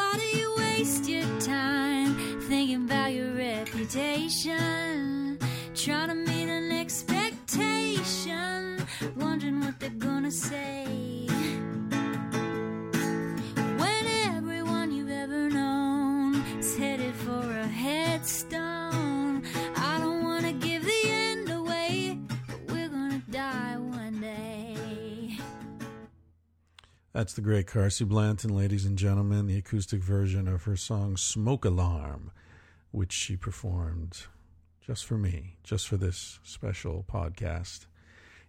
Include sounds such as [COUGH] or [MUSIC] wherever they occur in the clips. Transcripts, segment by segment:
Why do you waste your time thinking about your reputation? Trying to meet an expectation, wondering what they're gonna say. That's the great Carsie Blanton, ladies and gentlemen, the acoustic version of her song Smoke Alarm, which she performed just for me, just for this special podcast.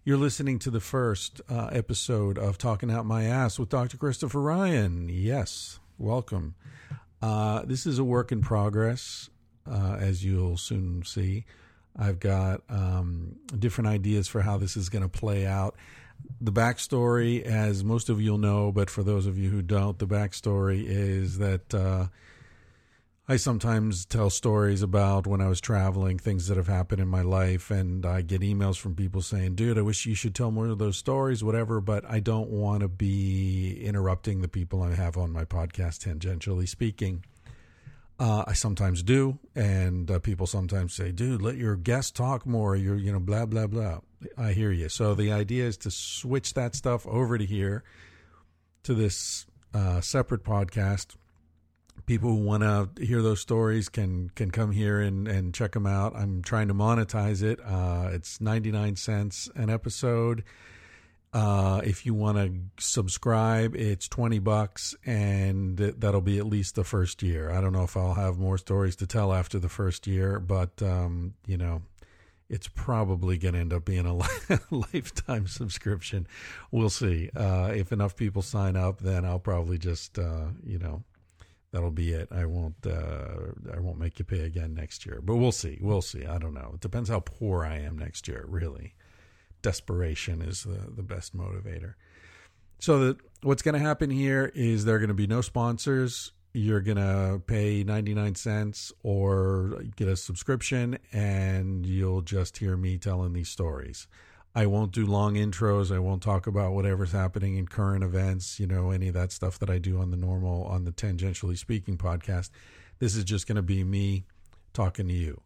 You're listening to the first uh, episode of Talking Out My Ass with Dr. Christopher Ryan. Yes, welcome. Uh, this is a work in progress, uh, as you'll soon see. I've got um, different ideas for how this is going to play out. The backstory, as most of you'll know, but for those of you who don't, the backstory is that uh, I sometimes tell stories about when I was traveling, things that have happened in my life, and I get emails from people saying, dude, I wish you should tell more of those stories, whatever, but I don't want to be interrupting the people I have on my podcast, tangentially speaking. Uh, I sometimes do, and uh, people sometimes say, "Dude, let your guest talk more." You're, you know, blah blah blah. I hear you. So the idea is to switch that stuff over to here, to this uh, separate podcast. People who want to hear those stories can can come here and and check them out. I'm trying to monetize it. Uh, it's 99 cents an episode. Uh, if you want to subscribe, it's 20 bucks and that'll be at least the first year. I don't know if I'll have more stories to tell after the first year, but, um, you know, it's probably going to end up being a [LAUGHS] lifetime subscription. We'll see. Uh, if enough people sign up, then I'll probably just, uh, you know, that'll be it. I won't, uh, I won't make you pay again next year, but we'll see. We'll see. I don't know. It depends how poor I am next year, really desperation is the, the best motivator. So what's going to happen here is there are going to be no sponsors. You're going to pay 99 cents or get a subscription and you'll just hear me telling these stories. I won't do long intros. I won't talk about whatever's happening in current events, you know, any of that stuff that I do on the normal, on the tangentially speaking podcast. This is just going to be me talking to you.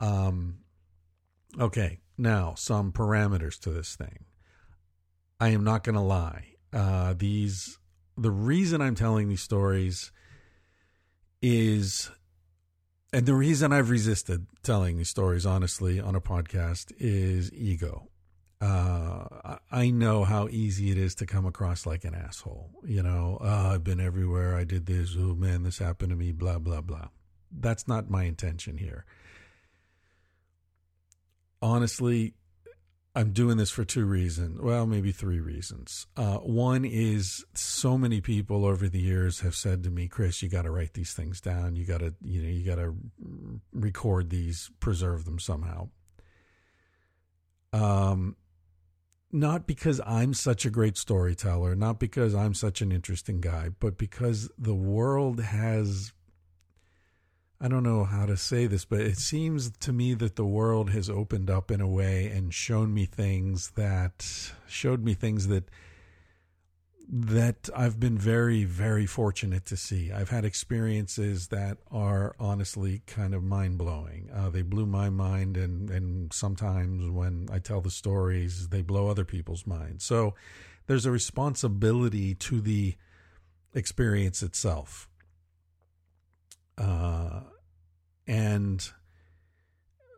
Um, okay, now, some parameters to this thing. I am not going to lie. Uh, these the reason I'm telling these stories is, and the reason I've resisted telling these stories honestly on a podcast is ego. Uh, I know how easy it is to come across like an asshole. You know, oh, I've been everywhere. I did this. Oh man, this happened to me. Blah blah blah. That's not my intention here honestly, I'm doing this for two reasons. Well, maybe three reasons. Uh, one is so many people over the years have said to me, "Chris, you got to write these things down. You got to, you know, you got to record these, preserve them somehow." Um, not because I'm such a great storyteller, not because I'm such an interesting guy, but because the world has I don't know how to say this, but it seems to me that the world has opened up in a way and shown me things that showed me things that that I've been very very fortunate to see. I've had experiences that are honestly kind of mind blowing. Uh, they blew my mind, and and sometimes when I tell the stories, they blow other people's minds. So there's a responsibility to the experience itself uh, and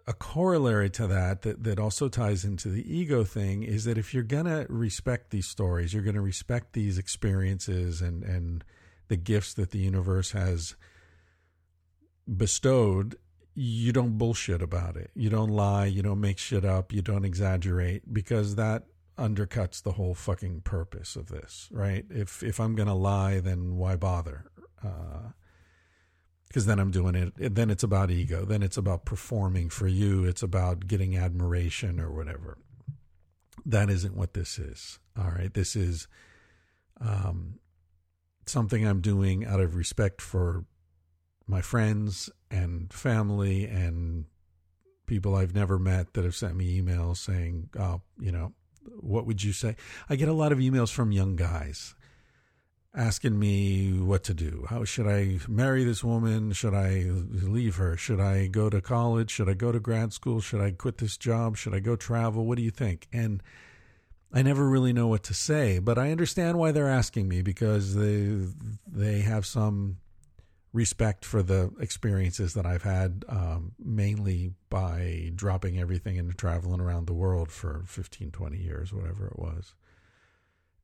a corollary to that, that that also ties into the ego thing is that if you're gonna respect these stories, you're gonna respect these experiences and and the gifts that the universe has bestowed, you don't bullshit about it. You don't lie, you don't make shit up, you don't exaggerate because that undercuts the whole fucking purpose of this, right? If if I'm to lie, then why bother? Uh, because then I'm doing it. Then it's about ego. Then it's about performing for you. It's about getting admiration or whatever. That isn't what this is. All right. This is um, something I'm doing out of respect for my friends and family and people I've never met that have sent me emails saying, oh, you know, what would you say? I get a lot of emails from young guys asking me what to do. How should I marry this woman? Should I leave her? Should I go to college? Should I go to grad school? Should I quit this job? Should I go travel? What do you think? And I never really know what to say, but I understand why they're asking me because they they have some respect for the experiences that I've had, um, mainly by dropping everything and traveling around the world for 15, 20 years, whatever it was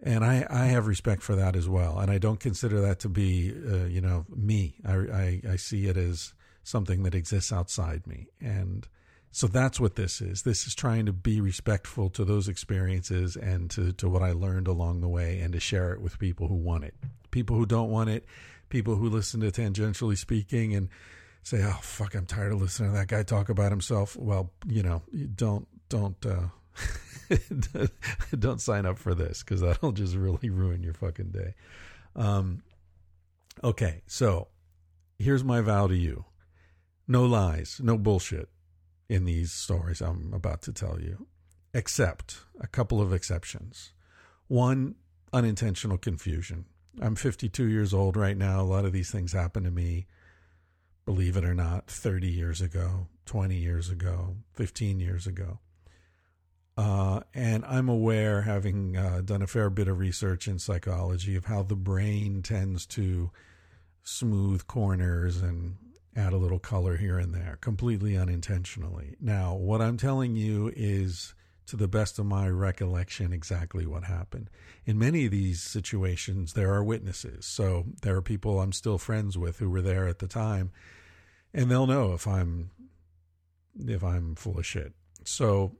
and I, I have respect for that as well. And I don't consider that to be, uh, you know, me. I, I, I see it as something that exists outside me. And so that's what this is. This is trying to be respectful to those experiences and to, to what I learned along the way and to share it with people who want it. People who don't want it, people who listen to Tangentially Speaking and say, oh, fuck, I'm tired of listening to that guy talk about himself. Well, you know, don't, don't, uh, [LAUGHS] don't sign up for this because that'll just really ruin your fucking day. Um, okay, so here's my vow to you no lies, no bullshit in these stories I'm about to tell you, except a couple of exceptions. One, unintentional confusion. I'm 52 years old right now. A lot of these things happened to me, believe it or not, 30 years ago, 20 years ago, 15 years ago. Uh, and I'm aware, having uh, done a fair bit of research in psychology, of how the brain tends to smooth corners and add a little color here and there, completely unintentionally. Now, what I'm telling you is, to the best of my recollection, exactly what happened. In many of these situations, there are witnesses. So there are people I'm still friends with who were there at the time, and they'll know if I'm if I'm full of shit. So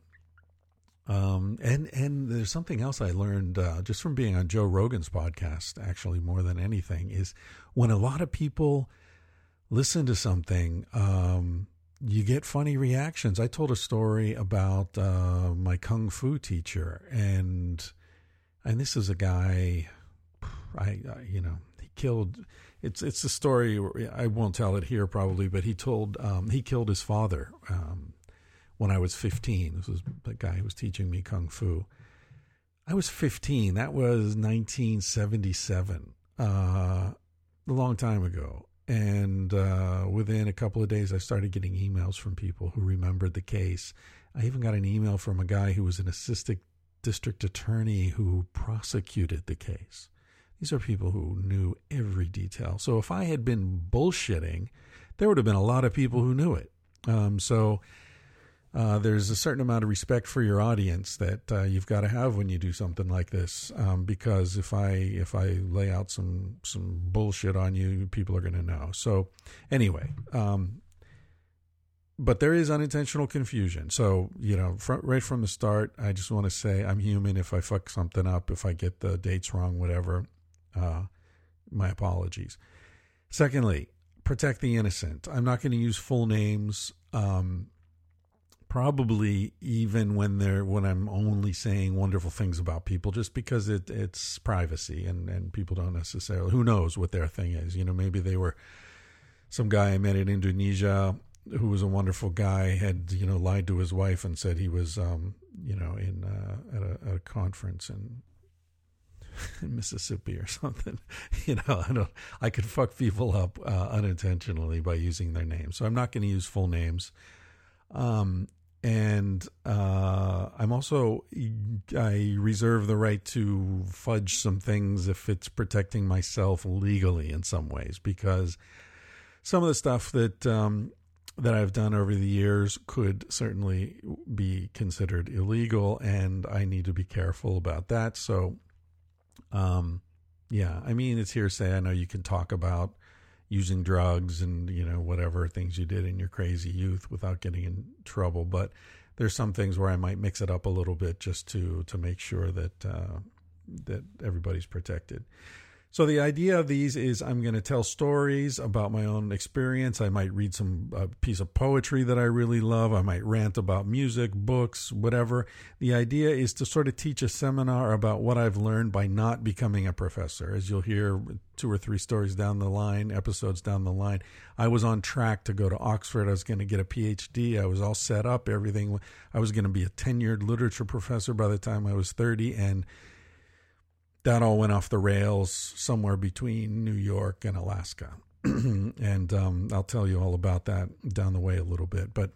um, and and there's something else I learned uh, just from being on Joe Rogan's podcast, actually more than anything, is when a lot of people listen to something, um, you get funny reactions. I told a story about uh, my kung fu teacher, and and this is a guy, I, I you know he killed. It's it's a story I won't tell it here probably, but he told um, he killed his father. When I was 15. This was the guy who was teaching me kung fu. I was 15. That was 1977, uh, a long time ago. And uh, within a couple of days, I started getting emails from people who remembered the case. I even got an email from a guy who was an assistant district attorney who prosecuted the case. These are people who knew every detail. So if I had been bullshitting, there would have been a lot of people who knew it. Um, so uh, there's a certain amount of respect for your audience that uh, you've got to have when you do something like this. Um, because if I if I lay out some some bullshit on you, people are going to know. So anyway, um, but there is unintentional confusion. So you know, fr- right from the start, I just want to say I'm human. If I fuck something up, if I get the dates wrong, whatever, uh, my apologies. Secondly, protect the innocent. I'm not going to use full names. Um, probably even when they're when I'm only saying wonderful things about people, just because it it's privacy and and people don't necessarily who knows what their thing is. You know, maybe they were some guy I met in Indonesia who was a wonderful guy had you know lied to his wife and said he was um you know in uh, at a, at a conference in [LAUGHS] in Mississippi or something. [LAUGHS] You know, I don't. I could fuck people up uh, unintentionally by using their names. So I'm not going to use full names. Um, and uh, I'm also I reserve the right to fudge some things if it's protecting myself legally in some ways because some of the stuff that um, that I've done over the years could certainly be considered illegal, and I need to be careful about that. So, um, yeah, I mean it's hearsay. I know you can talk about using drugs and you know whatever things you did in your crazy youth without getting in trouble. But there's some things where I might mix it up a little bit just to to make sure that uh, that everybody's protected so the idea of these is I'm going to tell stories about my own experience. I might read some uh, piece of poetry that I really love. I might rant about music, books, whatever. The idea is to sort of teach a seminar about what I've learned by not becoming a professor. As you'll hear two or three stories down the line, episodes down the line, I was on track to go to Oxford. I was going to get a PhD. I was all set up, everything. I was going to be a tenured literature professor by the time I was 30 and that all went off the rails somewhere between New York and Alaska. [CLEARS THROAT] and um, I'll tell you all about that down the way a little bit. But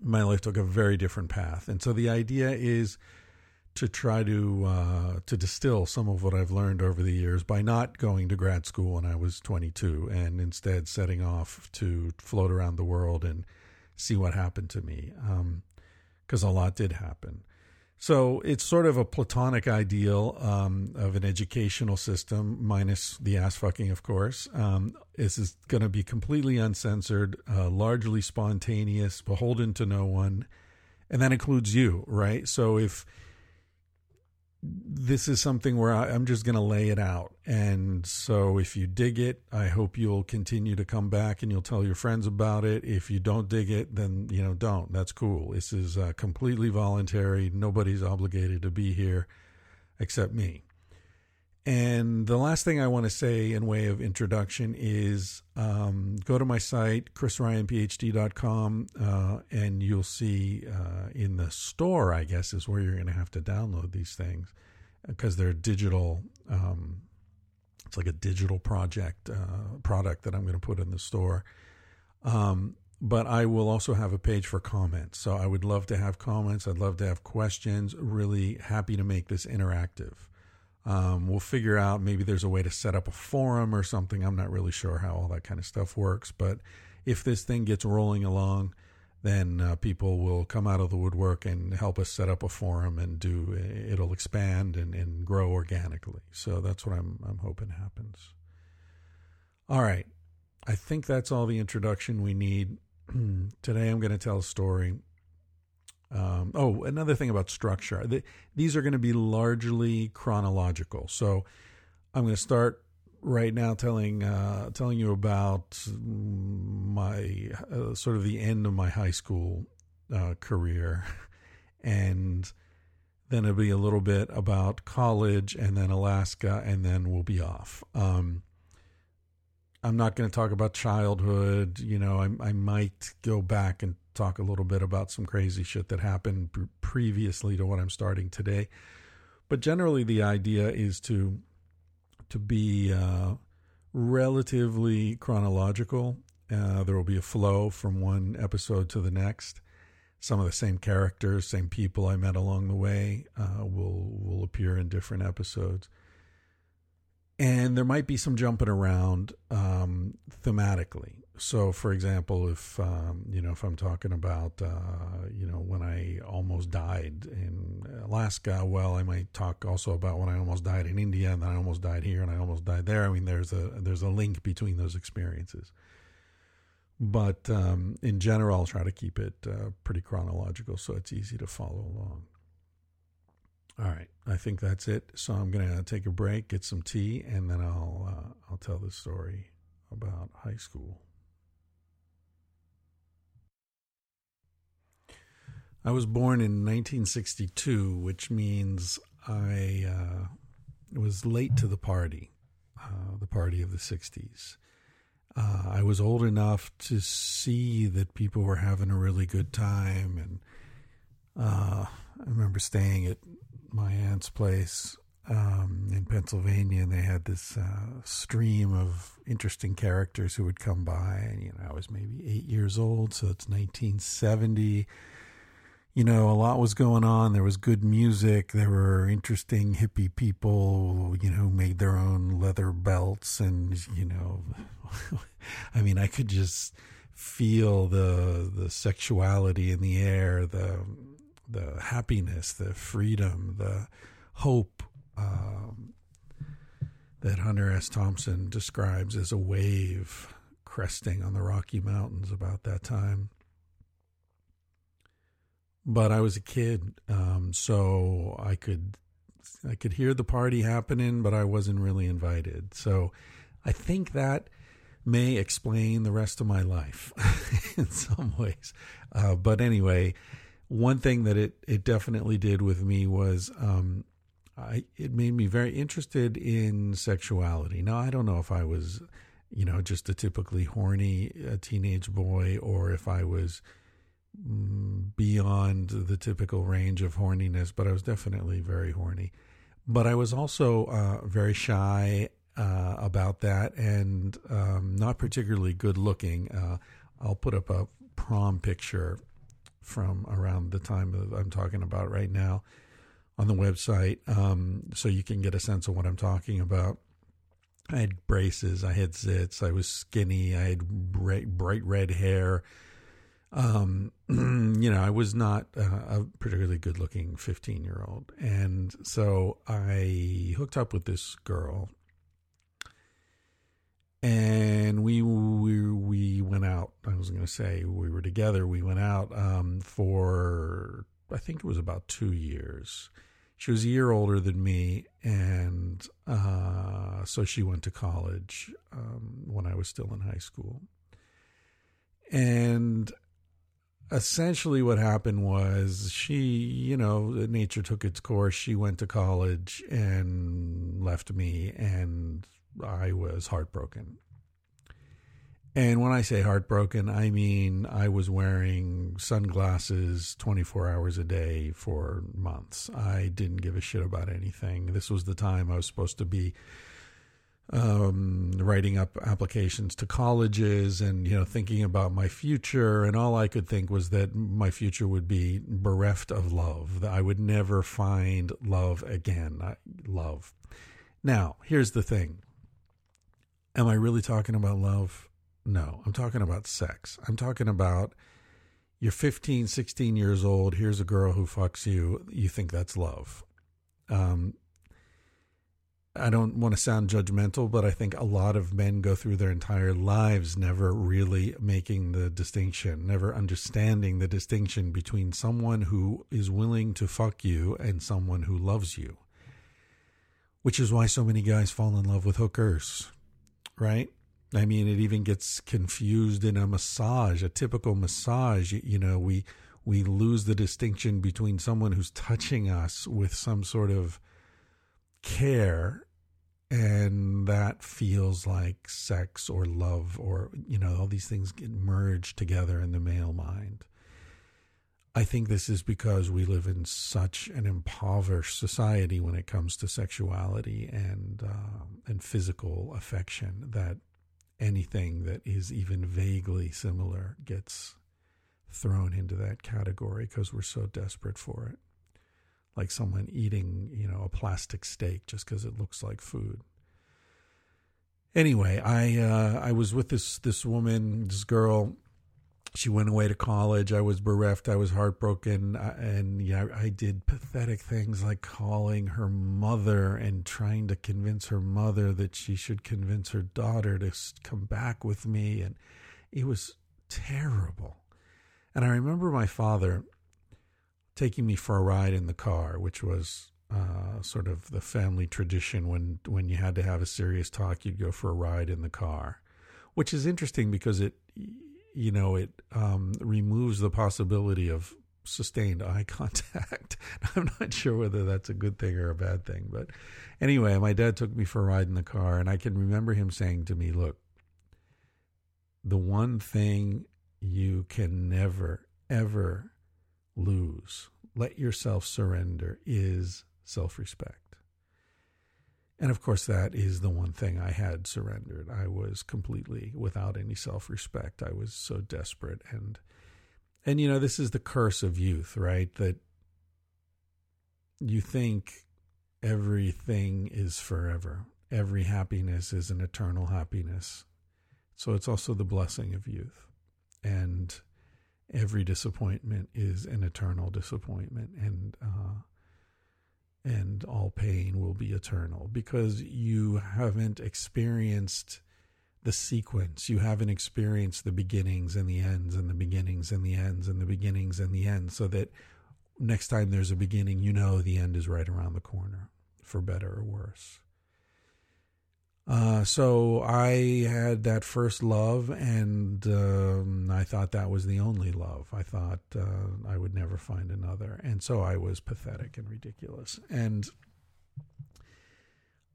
my life took a very different path. And so the idea is to try to uh, to distill some of what I've learned over the years by not going to grad school when I was 22 and instead setting off to float around the world and see what happened to me because um, a lot did happen. So it's sort of a platonic ideal um, of an educational system, minus the ass fucking, of course. Um, this is going to be completely uncensored, uh, largely spontaneous, beholden to no one, and that includes you, right? So if this is something where I, am just going to lay it out. And so if you dig it, I hope you'll continue to come back and you'll tell your friends about it. If you don't dig it, then, you know, don't. That's cool. This is uh, completely voluntary. Nobody's obligated to be here except me. And the last thing I want to say in way of introduction is um, go to my site, chrisryanphd.com, uh, and you'll see uh, in the store, I guess, is where you're going to have to download these things because they're digital. Um, it's like a digital project uh, product that I'm going to put in the store. Um, but I will also have a page for comments. So I would love to have comments. I'd love to have questions. Really happy to make this interactive. Um, we'll figure out maybe there's a way to set up a forum or something. I'm not really sure how all that kind of stuff works, but if this thing gets rolling along, then uh, people will come out of the woodwork and help us set up a forum and do it'll expand and, and grow organically. So that's what I'm I'm hoping happens. All right. I think that's all the introduction we need. [CLEARS THROAT] Today I'm going to tell a story um, oh, another thing about structure. The, these are going to be largely chronological. So I'm going to start right now telling uh, telling you about my uh, sort of the end of my high school uh, career, and then it'll be a little bit about college, and then Alaska, and then we'll be off. Um, I'm not going to talk about childhood. You know, I, I might go back and talk a little bit about some crazy shit that happened previously to what I'm starting today. But generally, the idea is to to be uh, relatively chronological. Uh, there will be a flow from one episode to the next. Some of the same characters, same people I met along the way uh, will will appear in different episodes and there might be some jumping around um, thematically. So, for example, if um, you know, if I'm talking about uh, you know when I almost died in Alaska, well, I might talk also about when I almost died in India, and then I almost died here, and I almost died there. I mean, there's a there's a link between those experiences. But um, in general, I'll try to keep it uh, pretty chronological so it's easy to follow along. All right, I think that's it. So I'm to take a break, get some tea, and then I'll uh, I'll tell the story about high school. I was born in 1962, which means I uh, was late to the party, uh, the party of the 60s. Uh, I was old enough to see that people were having a really good time, and uh, I remember staying at my aunt's place um, in Pennsylvania, and they had this uh, stream of interesting characters who would come by. And you know, I was maybe eight years old, so it's 1970. You know, a lot was going on. There was good music. There were interesting hippie people, you know, who made their own leather belts, and you know, [LAUGHS] I mean, I could just feel the the sexuality in the air, the the happiness, the freedom, the hope um, that Hunter S. Thompson describes as a wave cresting on the Rocky Mountains about that time. But I was a kid, um, so I could I could hear the party happening, but I wasn't really invited. So I think that may explain the rest of my life [LAUGHS] in some ways. Uh, but anyway, one thing that it, it definitely did with me was um, I, it made me very interested in sexuality. Now, I don't know if I was, you know, just a typically horny uh, teenage boy or if I was beyond the typical range of horniness, but I was definitely very horny. but I was also uh, very shy uh, about that and um, not particularly good looking. Uh, I'll put up a prom picture from around the time that I'm talking about right now on the website um, so you can get a sense of what I'm talking about. I had braces, I had zits, I was skinny, I had bright, bright red hair. Um, [CLEARS THROAT] you know, I was not uh, a particularly good looking 15 year old. And so I hooked up with this girl and we we we went out. I was going to say we were together. We went out um, for I think it was about two years. She was a year older than me, and uh, so she went to college um, when I was still in high school. And essentially, what happened was she, you know, nature took its course. She went to college and left me, and I was heartbroken. And when I say heartbroken, I mean I was wearing sunglasses 24 hours a day for months. I didn't give a shit about anything. This was the time I was supposed to be um, writing up applications to colleges and you know thinking about my future. And all I could think was that my future would be bereft of love. That I would never find love again. I, love. Now, here's the thing. Am I really talking about love? No, I'm talking about sex. I'm talking about you're 15, 16 years old. Here's a girl who fucks you. You think that's love. Um, I don't want to sound judgmental, but I think a lot of men go through their entire lives never really making the distinction, never understanding the distinction between someone who is willing to fuck you and someone who loves you. Which is why so many guys fall in love with hookers, right? I mean, it even gets confused in a massage, a typical massage. You, know, we we lose the distinction between someone who's touching us with some sort of care and that feels like sex or love or you know all these things get merged together in the male mind i think this is because we live in such an impoverished society when it comes to sexuality and uh, and physical affection that anything that is even vaguely similar gets thrown into that category because we're so desperate for it. Like someone eating, you know, a plastic steak just because it looks like food. Anyway, I uh, I was with this this woman, this girl, she went away to college. I was bereft. I was heartbroken. And yeah, I did pathetic things like calling her mother and trying to convince her mother that she should convince her daughter to come back with me. And it was terrible. And I remember my father taking me for a ride in the car, which was uh, sort of the family tradition when, when you had to have a serious talk, you'd go for a ride in the car, which is interesting because it you know, it um, removes the possibility of sustained eye [LAUGHS] contact. I'm not sure whether that's a good thing or a bad thing. But anyway, my dad took me for a ride in the car, and I can remember him saying to me, Look, the one thing you can never, ever lose, let yourself surrender, is self respect. And of course, that is the one thing I had surrendered. I was completely without any self respect. I was so desperate. And, and, you know, this is the curse of youth, right? That you think everything is forever, every happiness is an eternal happiness. So it's also the blessing of youth. And every disappointment is an eternal disappointment. And, uh, and all pain will be eternal because you haven't experienced the sequence. You haven't experienced the beginnings and the ends and the beginnings and the ends and the beginnings and the ends so that next time there's a beginning, you know the end is right around the corner for better or worse. Uh, so I had that first love, and um, I thought that was the only love. I thought uh, I would never find another, and so I was pathetic and ridiculous. And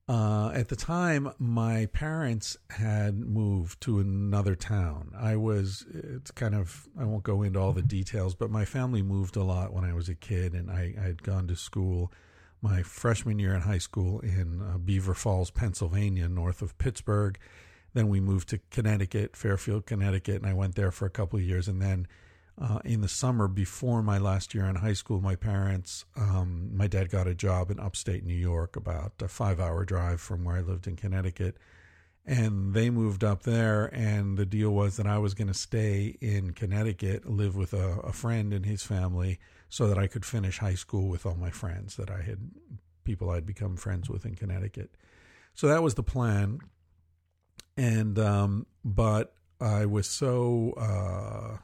uh, at the time, my parents had moved to another town. I was, it's kind of, I won't go into all the details, but my family moved a lot when I was a kid, and I, I had gone to school my freshman year in high school in uh, Beaver Falls, Pennsylvania, north of Pittsburgh. Then we moved to Connecticut, Fairfield, Connecticut, and I went there for a couple of years. And then uh, in the summer before my last year in high school, my parents, um, my dad got a job in upstate New York, about a five hour drive from where I lived in Connecticut. And they moved up there, and the deal was that I was going to stay in Connecticut, live with a, a friend and his family, so that I could finish high school with all my friends that I had, people I'd become friends with in Connecticut. So that was the plan. And, um, but I was so, uh,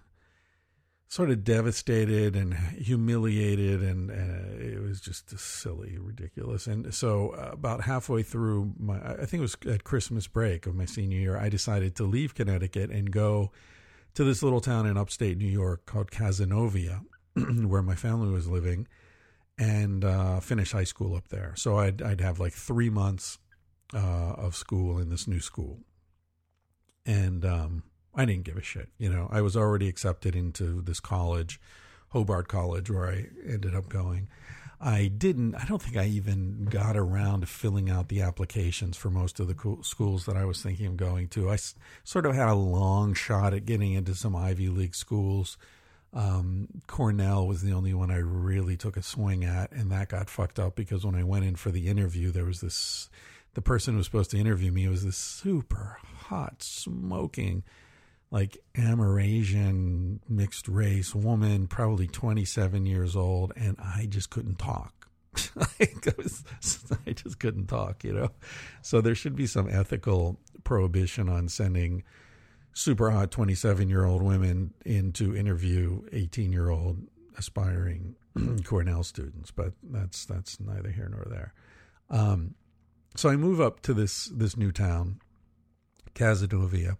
sort of devastated and humiliated, and uh, it was just silly, ridiculous. And so, uh, about halfway through my, I think it was at Christmas break of my senior year, I decided to leave Connecticut and go to this little town in upstate New York called Cazenovia, [CLEARS THROAT] where my family was living, and uh, finish high school up there. So I'd I'd have like three months uh, of school in this new school, and um, I didn't give a shit. You know, I was already accepted into this college, Hobart College, where I ended up going. I didn't, I don't think I even got around to filling out the applications for most of the schools that I was thinking of going to. I s- sort of had a long shot at getting into some Ivy League schools. Um, Cornell was the only one I really took a swing at, and that got fucked up because when I went in for the interview, there was this the person who was supposed to interview me was this super hot, smoking like Amerasian mixed race woman, probably 27 years old, and I just couldn't talk. [LAUGHS] [LAUGHS] I just couldn't talk, you know. So there should be some ethical prohibition on sending super hot 27 year old women in to interview 18 year old aspiring [CLEARS THROAT] Cornell students, but that's that's neither here nor there. Um, so I move up to this this new town, Cazenovia,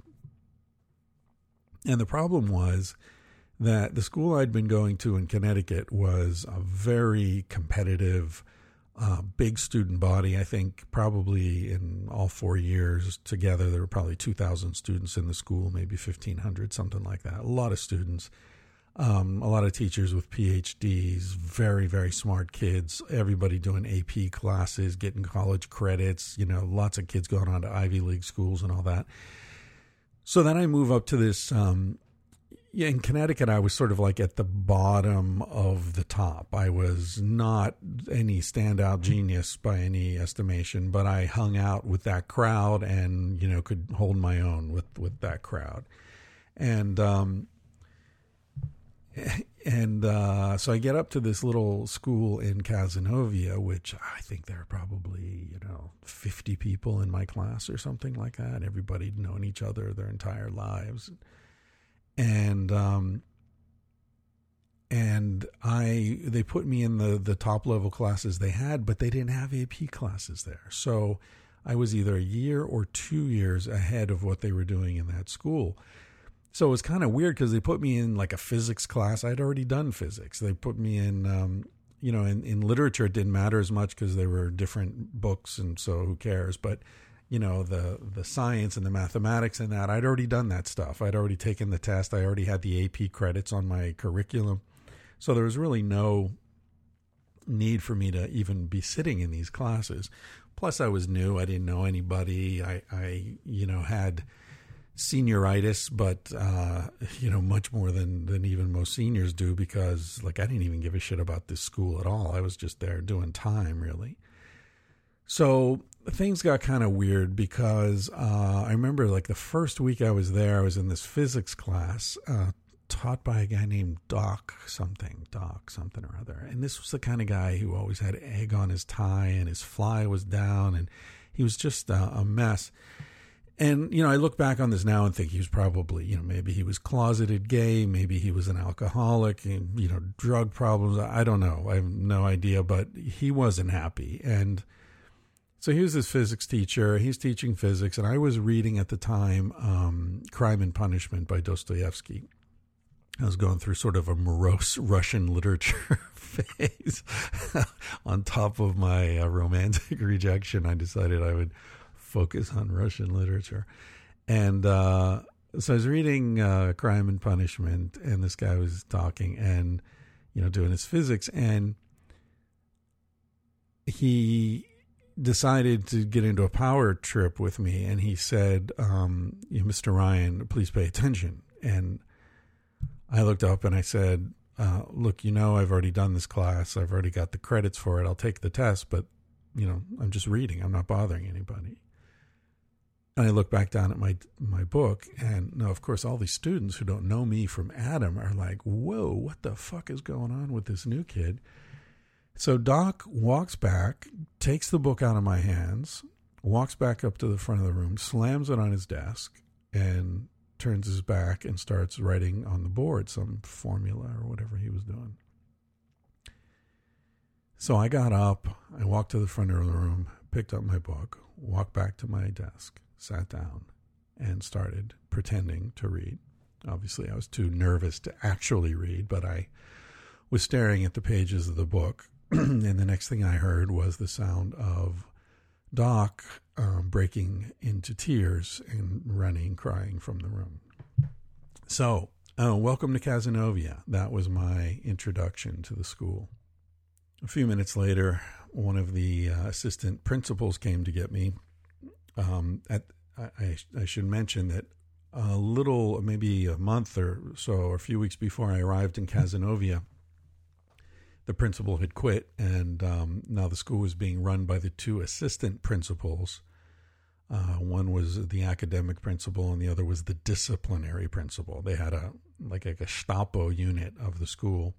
and the problem was that the school I'd been going to in Connecticut was a very competitive, uh, big student body. I think probably in all four years together, there were probably 2,000 students in the school, maybe 1,500, something like that. A lot of students, um, a lot of teachers with PhDs, very, very smart kids, everybody doing AP classes, getting college credits, you know, lots of kids going on to Ivy League schools and all that. So then I move up to this. Um, yeah, in Connecticut, I was sort of like at the bottom of the top. I was not any standout genius by any estimation, but I hung out with that crowd and you know could hold my own with with that crowd. And um, [LAUGHS] and uh, so I get up to this little school in Cazenovia, which I think there are probably you know fifty people in my class or something like that. Everybody'd known each other their entire lives, and um, and I they put me in the the top level classes they had, but they didn't have AP classes there, so I was either a year or two years ahead of what they were doing in that school so it was kind of weird because they put me in like a physics class. I'd already done physics. They put me in, um, you know, in, in literature, it didn't matter as much because they were different books, and so who cares? But you know, the the science and the mathematics and that, I'd already done that stuff. I'd already taken the test. I already had the AP credits on my curriculum, so there was really no need for me to even be sitting in these classes. Plus, I was new. I didn't know anybody. I, I you know, had senioritis, but uh, you know, much more than than even most seniors do because like I didn't even give a shit about this school at all. I was just there doing time, really. So things got kind of weird because uh, I remember like the first week I was there, I was in this physics class uh, taught by a guy named Doc something, Doc something or other, and this was the kind of guy who always had egg on his tie and his fly was down and he was just uh, a mess and you know, I look back on this now and think he was probably, you know, maybe he was closeted gay, maybe he was an alcoholic, and, you know, drug problems. I don't know. I have no idea, but he wasn't happy. And so here's this physics teacher. He's teaching physics, and I was reading at the time um, "Crime and Punishment" by Dostoevsky. I was going through sort of a morose [LAUGHS] Russian literature [LAUGHS] phase. [LAUGHS] on top of my uh, romantic rejection, I decided I would focus on Russian literature. And uh, so I was reading uh, Crime and Punishment, and this guy was talking and, you know, doing his physics. And he decided to get into a power trip with me, and he said, um, "Mr. Ryan, please pay attention." And I looked up and I said, uh, "Look, you know, I've already done this class. I've already got the credits for it. I'll take the test, but you know, I'm just reading. I'm not bothering anybody." And I look back down at my my book, and now, of course, all these students who don't know me from Adam are like, "Whoa, what the fuck is going on with this new kid?" So Doc walks back, takes the book out of my hands, walks back up to the front of the room, slams it on his desk, and turns his back and starts writing on the board some formula or whatever he was doing. So I got up, I walked to the front of the room, picked up my book, walked back to my desk, sat down, and started pretending to read. Obviously, I was too nervous to actually read, but I was staring at the pages of the book. [CLEARS THROAT] and the next thing I heard was the sound of Doc um, breaking into tears and running, crying from the room. So, uh, welcome to Cazenovia. That was my introduction to the school. A few minutes later, one of the uh, assistant principals came to get me. Um, at I, I should mention that a little, maybe a month or so, or a few weeks before I arrived in Cazenovia, the principal had quit, and um, now the school was being run by the two assistant principals. Uh, one was the academic principal, and the other was the disciplinary principal. They had a like a Gestapo unit of the school,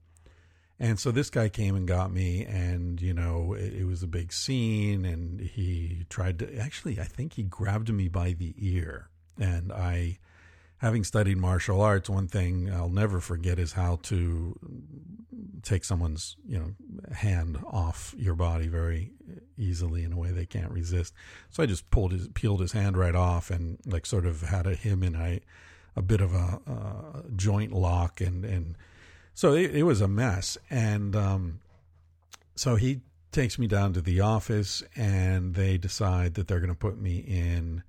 and so this guy came and got me, and you know it, it was a big scene, and he tried to actually, I think he grabbed me by the ear, and I having studied martial arts, one thing I'll never forget is how to take someone's you know hand off your body very easily in a way they can't resist. So I just pulled his peeled his hand right off and like sort of had a him and I a bit of a, a joint lock and and so it, it was a mess and um, so he takes me down to the office and they decide that they're going to put me in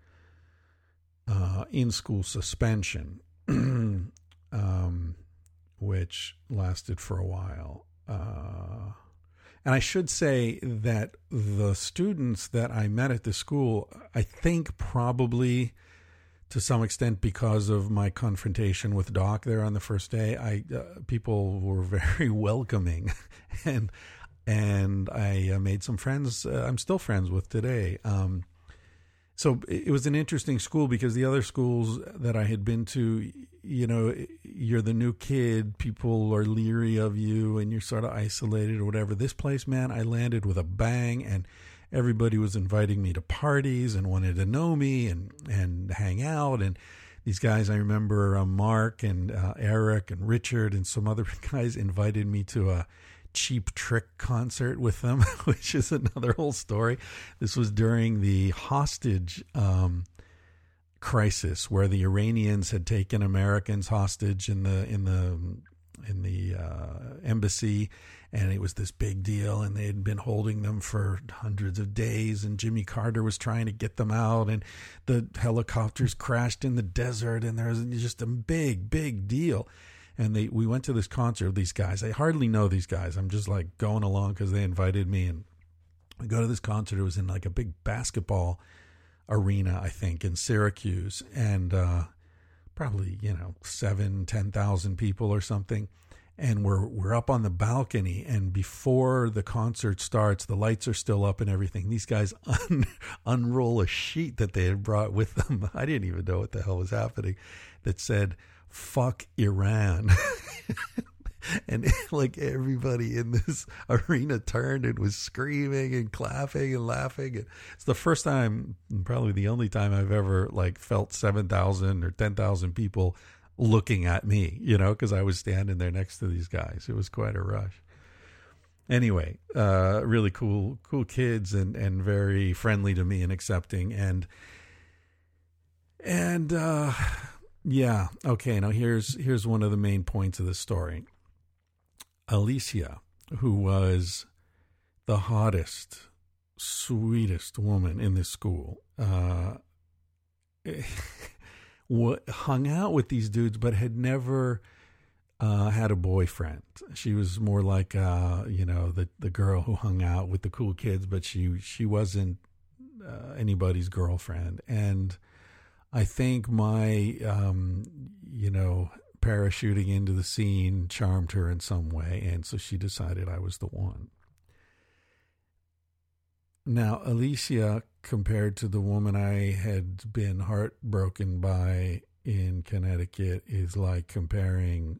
uh, in school suspension, [CLEARS THROAT] um, which lasted for a while. Uh, and I should say that the students that I met at the school, I think probably to some extent because of my confrontation with Doc there on the first day, I uh, people were [LAUGHS] very welcoming, [LAUGHS] and and I uh, made some friends. Uh, I'm still friends with today. Um, so it was an interesting school because the other schools that I had been to, you know, you're the new kid, people are leery of you and you're sort of isolated or whatever. This place, man, I landed with a bang and everybody was inviting me to parties and wanted to know me and, and hang out. And these guys, I remember uh, Mark and uh, Eric and Richard and some other [LAUGHS] guys invited me to a Cheap Trick concert with them, [LAUGHS] which is another whole story. This was during the hostage um, crisis, where the Iranians had taken Americans hostage in the in the in the uh, embassy, and it was this big deal. And they had been holding them for hundreds of days. And Jimmy Carter was trying to get them out, and the helicopters crashed in the desert, and there was just a big, big deal and they we went to this concert of these guys. I hardly know these guys. I'm just like going along because they invited me, and we go to this concert. It was in like a big basketball arena, I think, in Syracuse, and uh, probably you know seven, ten thousand people or something. And we're we're up on the balcony, and before the concert starts, the lights are still up and everything. These guys [LAUGHS] un- unroll a sheet that they had brought with them. [LAUGHS] I didn't even know what the hell was happening. That said fuck Iran. [LAUGHS] and like everybody in this [LAUGHS] arena turned and was screaming and clapping and laughing. It's the first time, probably the only time I've ever like felt 7,000 or 10,000 people looking at me, you know, because I was standing there next to these guys. It was quite a rush. Anyway, uh, really cool, cool kids and, and very friendly to me and accepting. And, and, uh, yeah. Okay. Now here's here's one of the main points of the story. Alicia, who was the hottest, sweetest woman in this school, uh, [LAUGHS] hung out with these dudes, but had never uh, had a boyfriend. She was more like uh, you know the the girl who hung out with the cool kids, but she she wasn't uh, anybody's girlfriend. And I think my um, you know parachuting into the scene charmed her in some way, and so she decided I was the one. Now, Alicia, compared to the woman I had been heartbroken by in Connecticut, is like comparing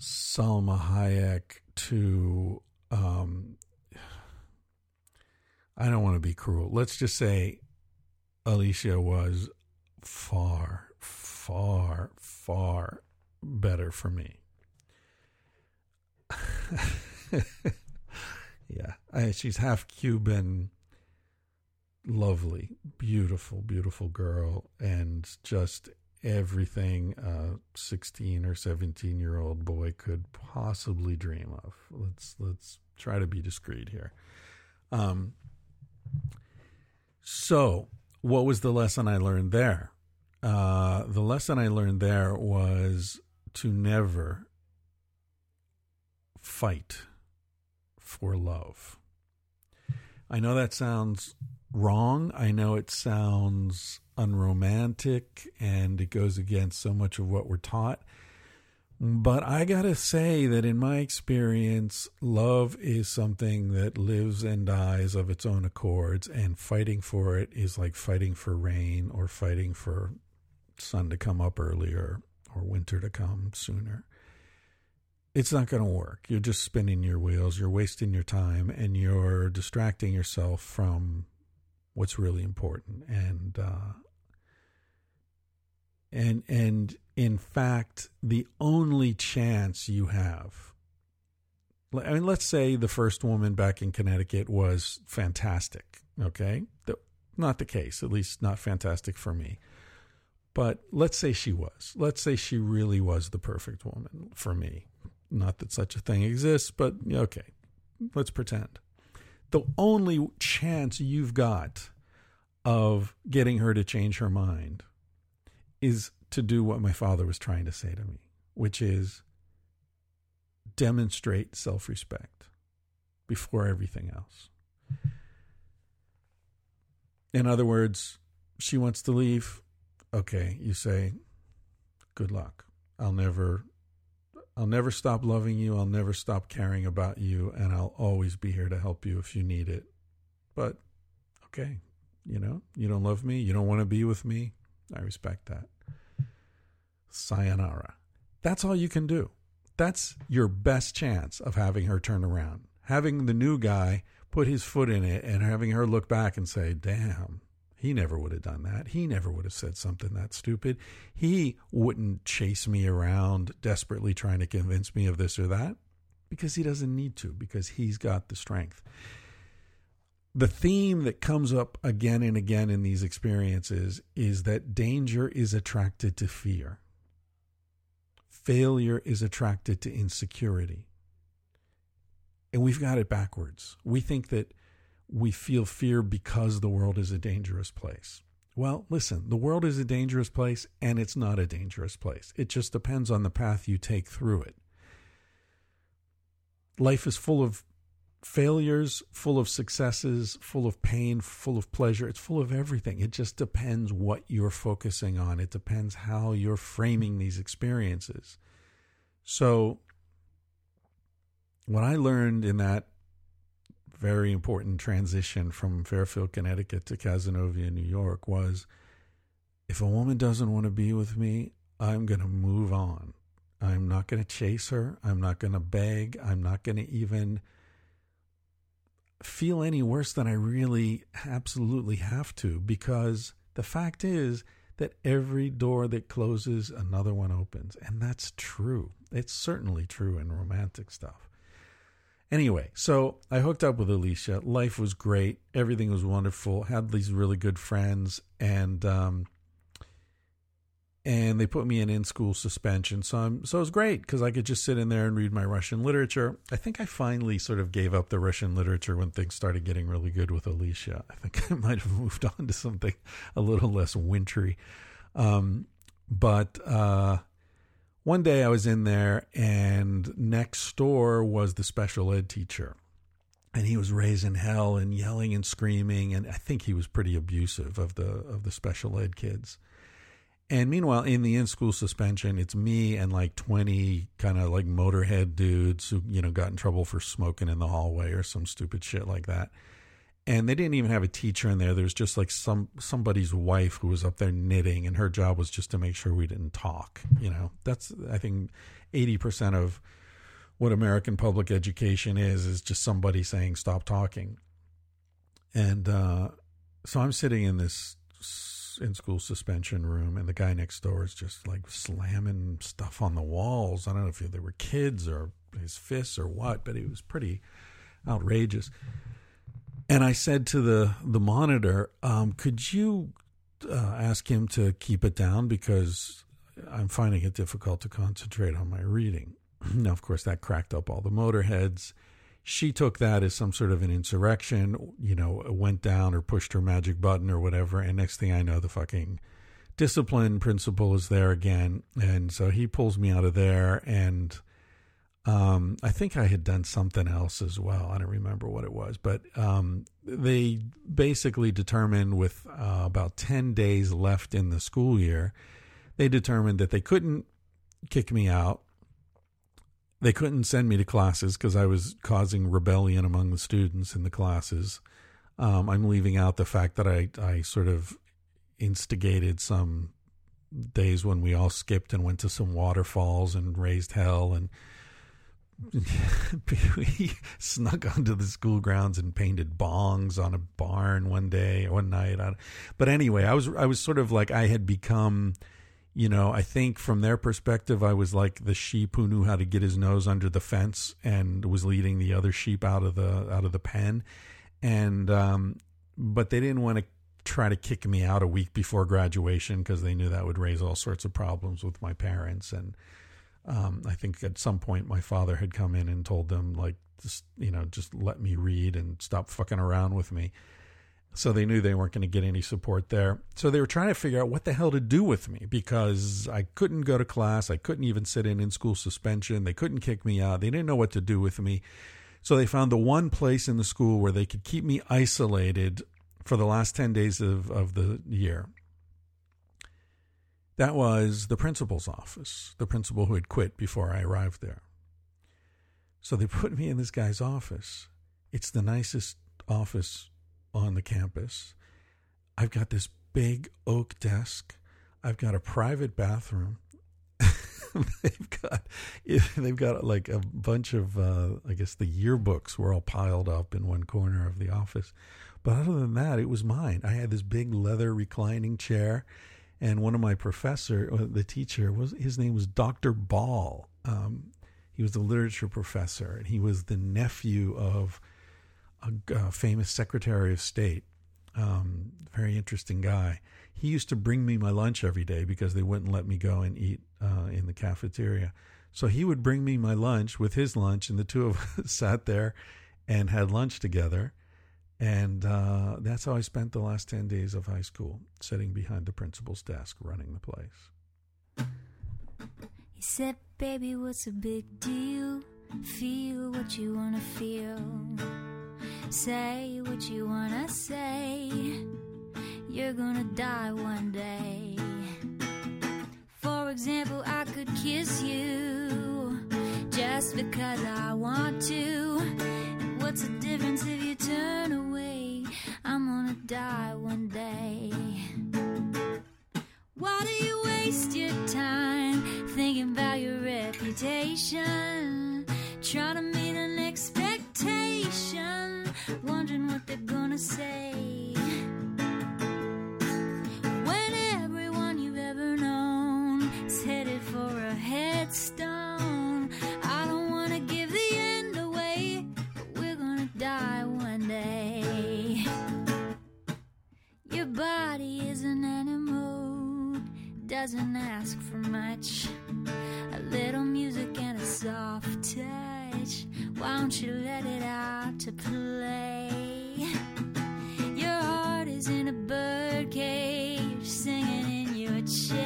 Salma Hayek to. Um, I don't want to be cruel. Let's just say Alicia was far, far, far better for me. [LAUGHS] yeah, I, she's half Cuban, lovely, beautiful, beautiful girl, and just everything a 16 or 17 year old boy could possibly dream of. Let's let's try to be discreet here. Um, so, what was the lesson I learned there? Uh, the lesson I learned there was to never fight for love. I know that sounds wrong. I know it sounds unromantic and it goes against so much of what we're taught. But I got to say that in my experience, love is something that lives and dies of its own accords, and fighting for it is like fighting for rain or fighting for sun to come up earlier or winter to come sooner. It's not going to work. You're just spinning your wheels, you're wasting your time, and you're distracting yourself from what's really important. And, uh, and, and in fact, the only chance you have I mean, let's say the first woman back in Connecticut was fantastic. Okay. Not the case, at least not fantastic for me. But let's say she was. Let's say she really was the perfect woman for me. Not that such a thing exists, but okay, let's pretend. The only chance you've got of getting her to change her mind is to do what my father was trying to say to me, which is demonstrate self respect before everything else. In other words, she wants to leave okay, you say, good luck. I'll never I'll never stop loving you. I'll never stop caring about you and I'll always be here to help you if you need it. But okay, you know, you don't love me, you don't want to be with me. I respect that. Sayonara. That's all you can do. That's your best chance of having her turn around. Having the new guy put his foot in it and having her look back and say, "Damn, he never would have done that. He never would have said something that stupid. He wouldn't chase me around desperately trying to convince me of this or that because he doesn't need to, because he's got the strength. The theme that comes up again and again in these experiences is that danger is attracted to fear, failure is attracted to insecurity. And we've got it backwards. We think that we feel fear because the world is a dangerous place. Well, listen, the world is a dangerous place and it's not a dangerous place. It just depends on the path you take through it. Life is full of failures, full of successes, full of pain, full of pleasure. It's full of everything. It just depends what you're focusing on. It depends how you're framing these experiences. So, what I learned in that very important transition from Fairfield, Connecticut to Cazenovia, New York was if a woman doesn't want to be with me, I'm going to move on. I'm not going to chase her. I'm not going to beg. I'm not going to even feel any worse than I really absolutely have to because the fact is that every door that closes, another one opens. And that's true. It's certainly true in romantic stuff. Anyway, so I hooked up with Alicia. Life was great. Everything was wonderful. Had these really good friends, and um, and they put me in in school suspension. So I'm so it was great because I could just sit in there and read my Russian literature. I think I finally sort of gave up the Russian literature when things started getting really good with Alicia. I think [LAUGHS] I might have moved on to something a little less wintry. Um, but uh, one day I was in there, and next door was the special ed teacher. And he was raising hell and yelling and screaming, and I think he was pretty abusive of the of the special ed kids. And meanwhile, in the in school suspension, it's me and like 20 kind of like motorhead dudes who, you know, got in trouble for smoking in the hallway or some stupid shit like that. And they didn't even have a teacher in there. There was just like some somebody's wife who was up there knitting, and her job was just to make sure we didn't talk. You know, that's I think 80% of what American public education is is just somebody saying stop talking. And uh, so I'm sitting in this in school suspension room, and the guy next door is just like slamming stuff on the walls. I don't know if they were kids or his fists or what, but it was pretty outrageous. And I said to the the monitor, um, "Could you uh, ask him to keep it down because I'm finding it difficult to concentrate on my reading." [CLEARS THROAT] now, of course, that cracked up all the motorheads she took that as some sort of an insurrection, you know, went down or pushed her magic button or whatever. And next thing I know, the fucking discipline principal is there again. And so he pulls me out of there. And um, I think I had done something else as well. I don't remember what it was. But um, they basically determined with uh, about 10 days left in the school year, they determined that they couldn't kick me out they couldn't send me to classes because I was causing rebellion among the students in the classes. Um, I'm leaving out the fact that I, I sort of instigated some days when we all skipped and went to some waterfalls and raised hell and we snuck onto the school grounds and painted bongs on a barn one day one night but anyway i was i was sort of like i had become you know, I think from their perspective, I was like the sheep who knew how to get his nose under the fence and was leading the other sheep out of the out of the pen, and um, but they didn't want to try to kick me out a week before graduation because they knew that would raise all sorts of problems with my parents and. Um, I think at some point my father had come in and told them like just you know just let me read and stop fucking around with me so they knew they weren't going to get any support there. So they were trying to figure out what the hell to do with me because I couldn't go to class. I couldn't even sit in in school suspension. They couldn't kick me out. They didn't know what to do with me. So they found the one place in the school where they could keep me isolated for the last 10 days of, of the year. That was the principal's office, the principal who had quit before I arrived there. So they put me in this guy's office. It's the nicest office on the campus. I've got this big oak desk. I've got a private bathroom. [LAUGHS] they've got they've got like a bunch of uh, I guess the yearbooks were all piled up in one corner of the office. But other than that, it was mine. I had this big leather reclining chair, and one of my professor, uh, the teacher, was his name was Doctor Ball. Um, he was a literature professor, and he was the nephew of a, a famous Secretary of State, um, very interesting guy. He used to bring me my lunch every day because they wouldn't let me go and eat uh, in the cafeteria. So he would bring me my lunch with his lunch, and the two of [LAUGHS] us sat there and had lunch together. And uh, that's how I spent the last 10 days of high school, sitting behind the principal's desk, running the place. He said, Baby, what's a big deal? Feel what you want to feel. Say what you wanna say. You're gonna die one day. For example, I could kiss you just because I want to. what's the difference if you turn away? I'm gonna die one day. Why do you waste your time thinking about your reputation? Trying to meet an expectation wondering what they're gonna say. Doesn't ask for much. A little music and a soft touch. Why don't you let it out to play? Your heart is in a bird cage, singing in your chest.